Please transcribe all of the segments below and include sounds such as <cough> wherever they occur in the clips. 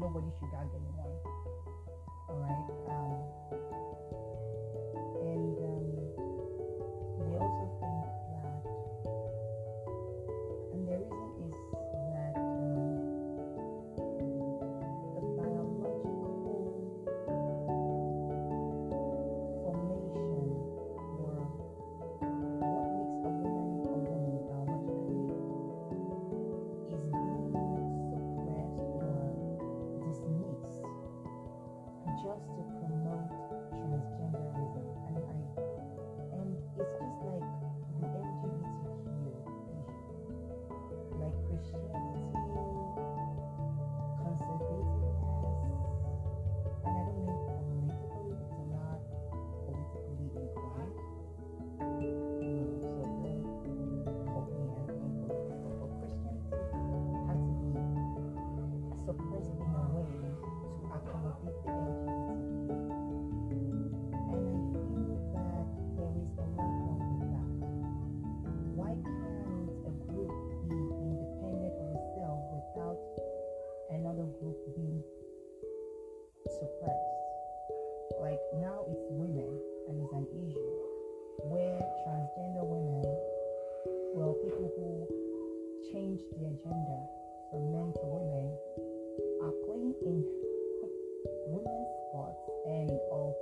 nobody should gag getting. All right. Um, questions. Change the agenda from men to women are playing in <laughs> women's sports and all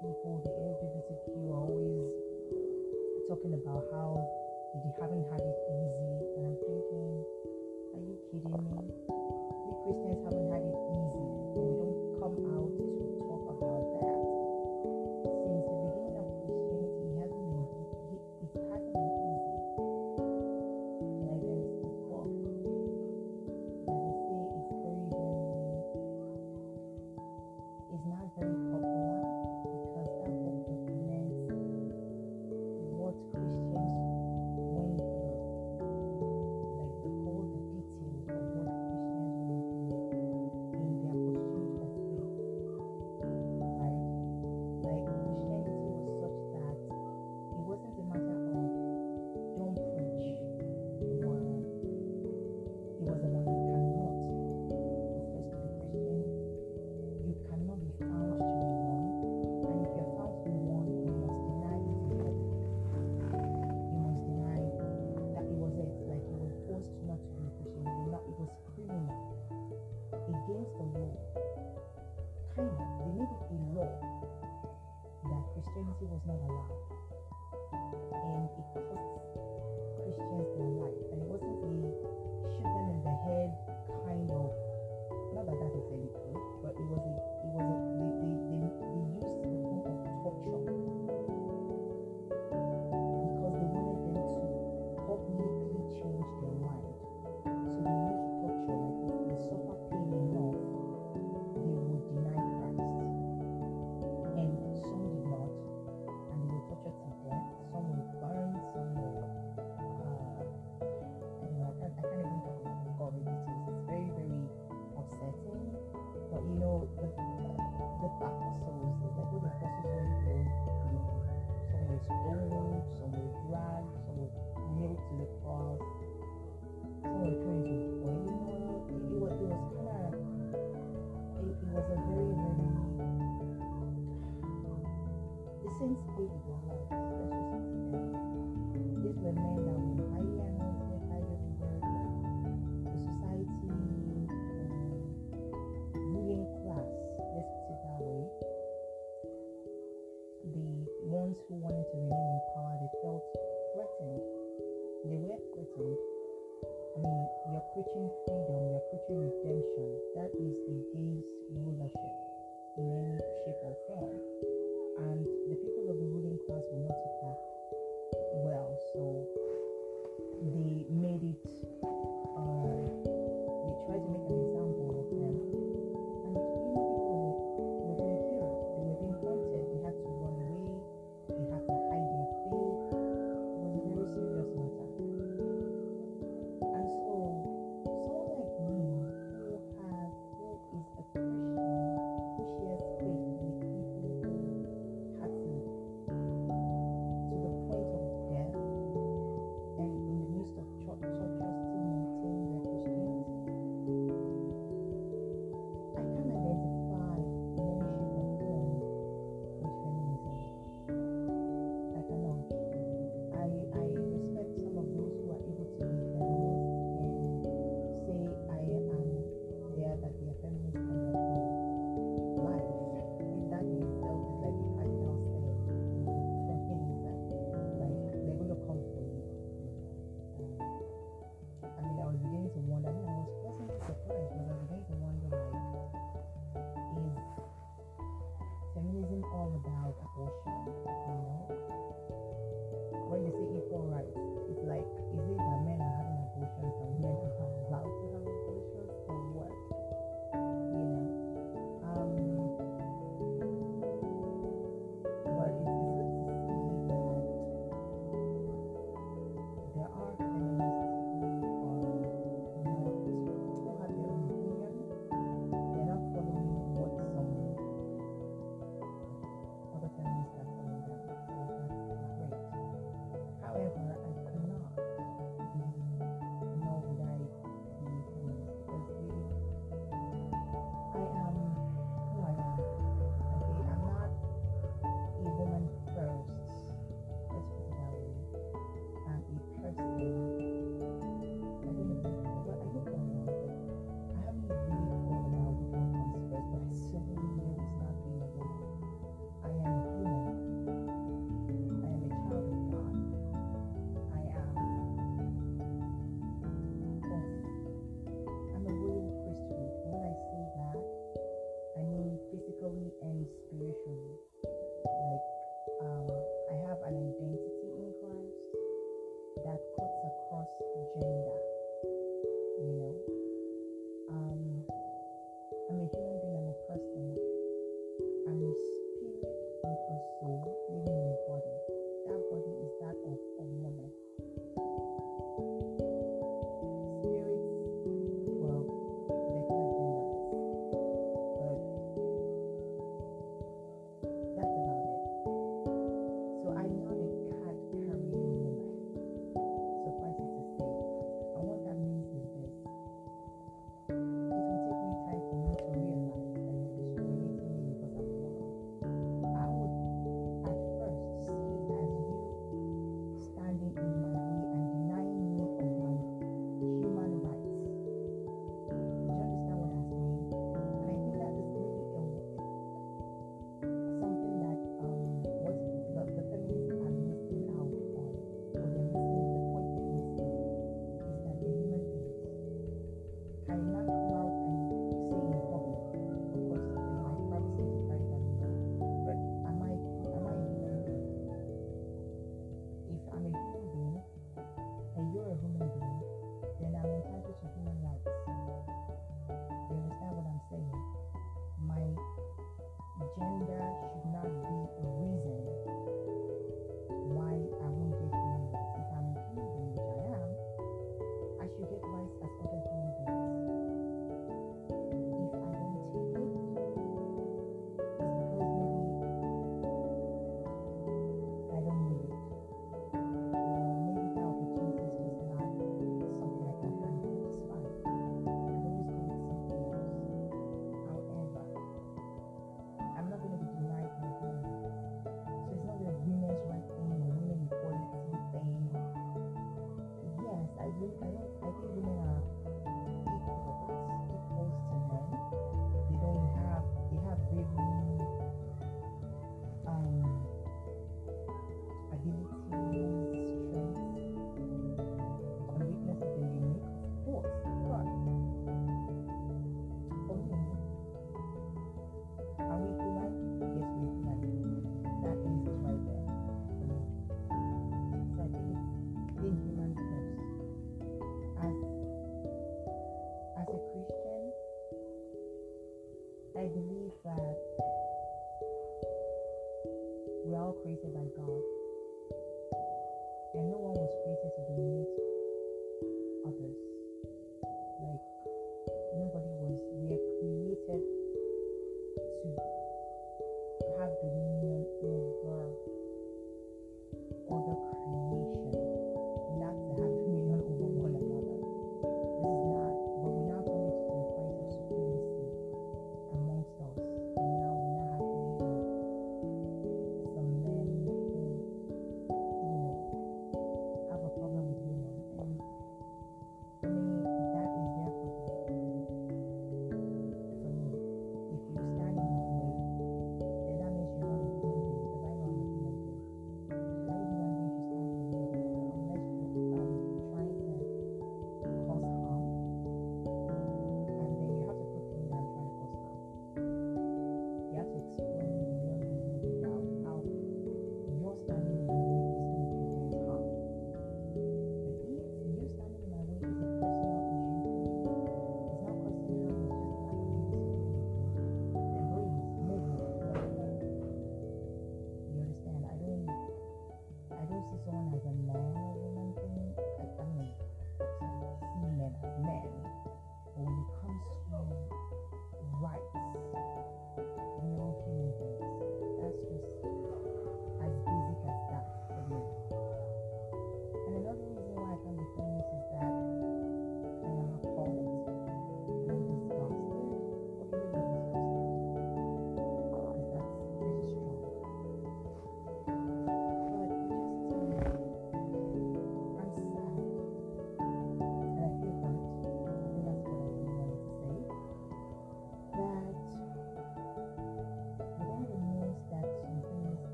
people, the LGBTQ, are always talking about how they haven't had it easy. And I'm thinking, are you kidding me? We Christians haven't had it easy. We don't come out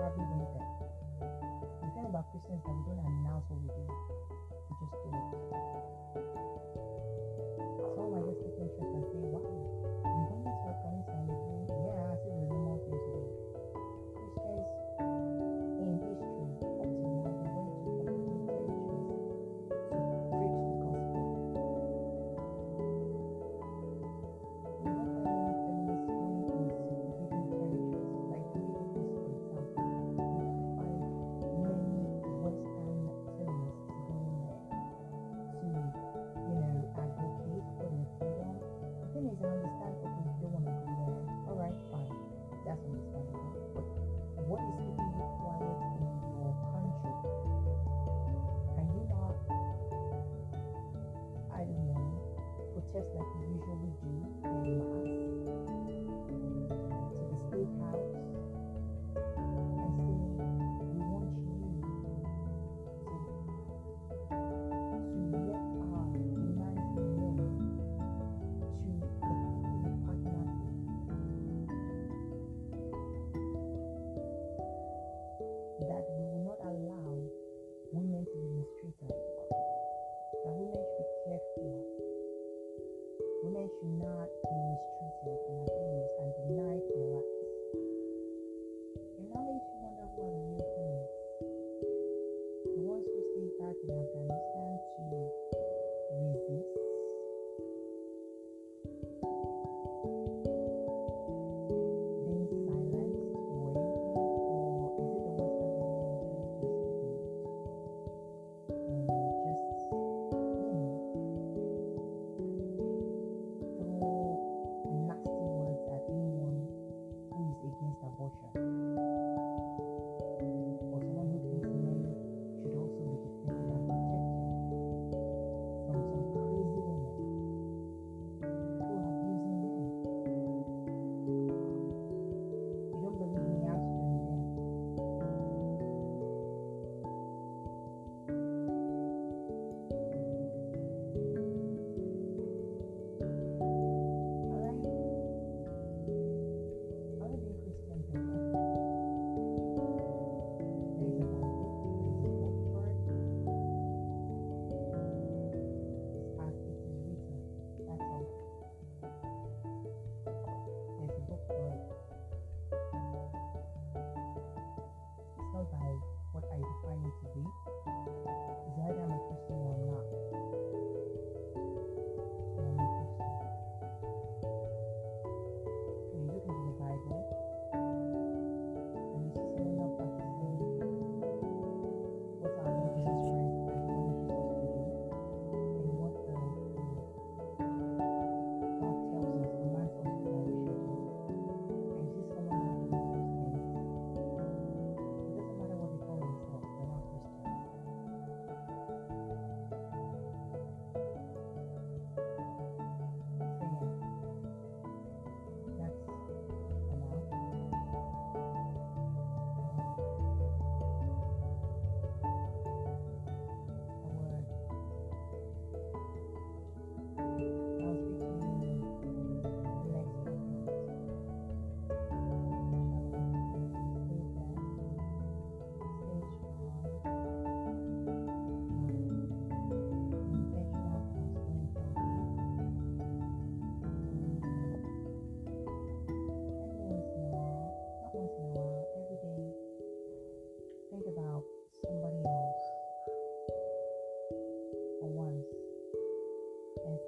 probably went there. The thing about Christians that we don't announce what we do, we just do it. Okay.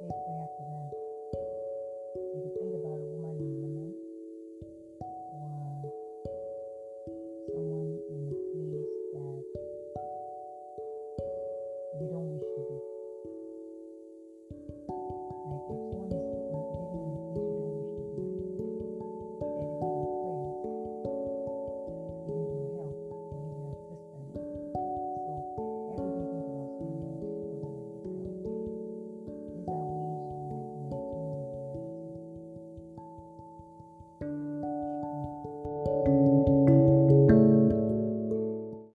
take way after that.